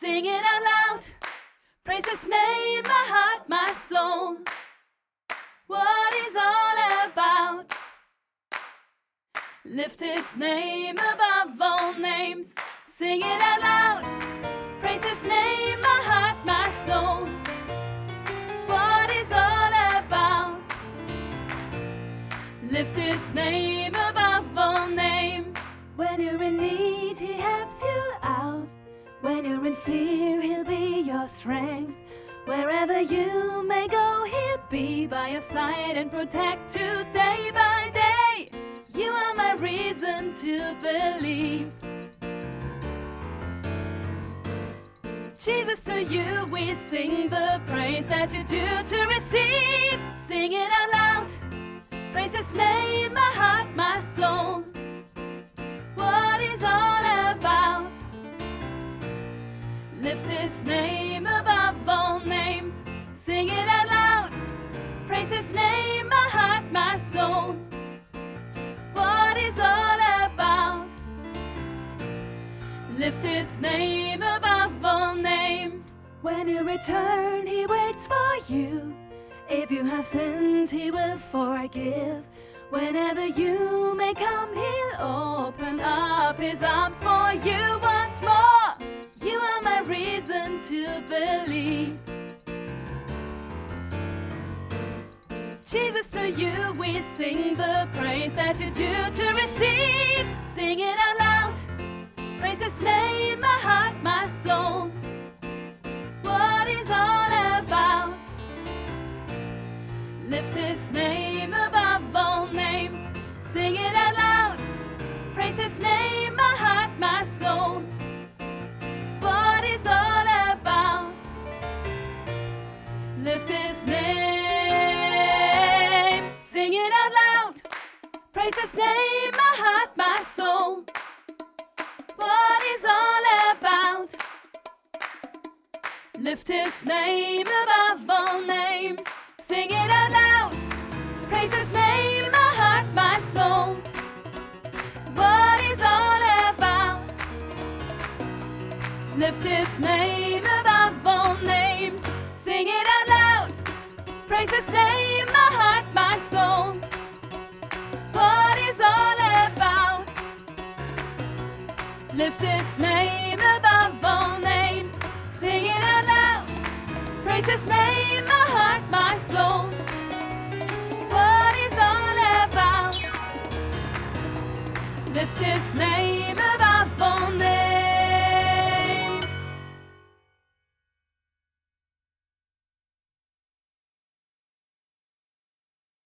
Sing it out loud. Praise His name, my heart, my soul. What He's all about. Lift His name above all names. Sing it out loud. Praise His name, my heart, my soul. What He's all about. Lift His name above all names. When you're in need, He helps you out. When you're in fear, He'll be your strength. Wherever you may go, He'll be by your side and protect you day by day. You are my reason to believe. Jesus, to you we sing the praise that you do to receive. Sing it out loud. Praise His name, my heart, my soul. Lift His name above all names. Sing it out loud. Praise His name, my heart, my soul. What is all about? Lift His name above all names. When you return, He waits for you. If you have sinned, He will forgive. Whenever you may come, He'll open up His arms for you believe. Jesus, to you we sing the praise that you do to receive. Sing it out loud. Praise His name, my heart, my soul. What is all about? Lift His name above all names. Sing it out loud. Praise His name, Praise His name, my heart, my soul. What is all about? Lift His name above all names. Sing it out loud. Praise His name, my heart, my soul. What is all about? Lift His name above lift his name above all names. Sing it out loud. Praise his name, my heart, my soul. What is all about? Lift his name above all names.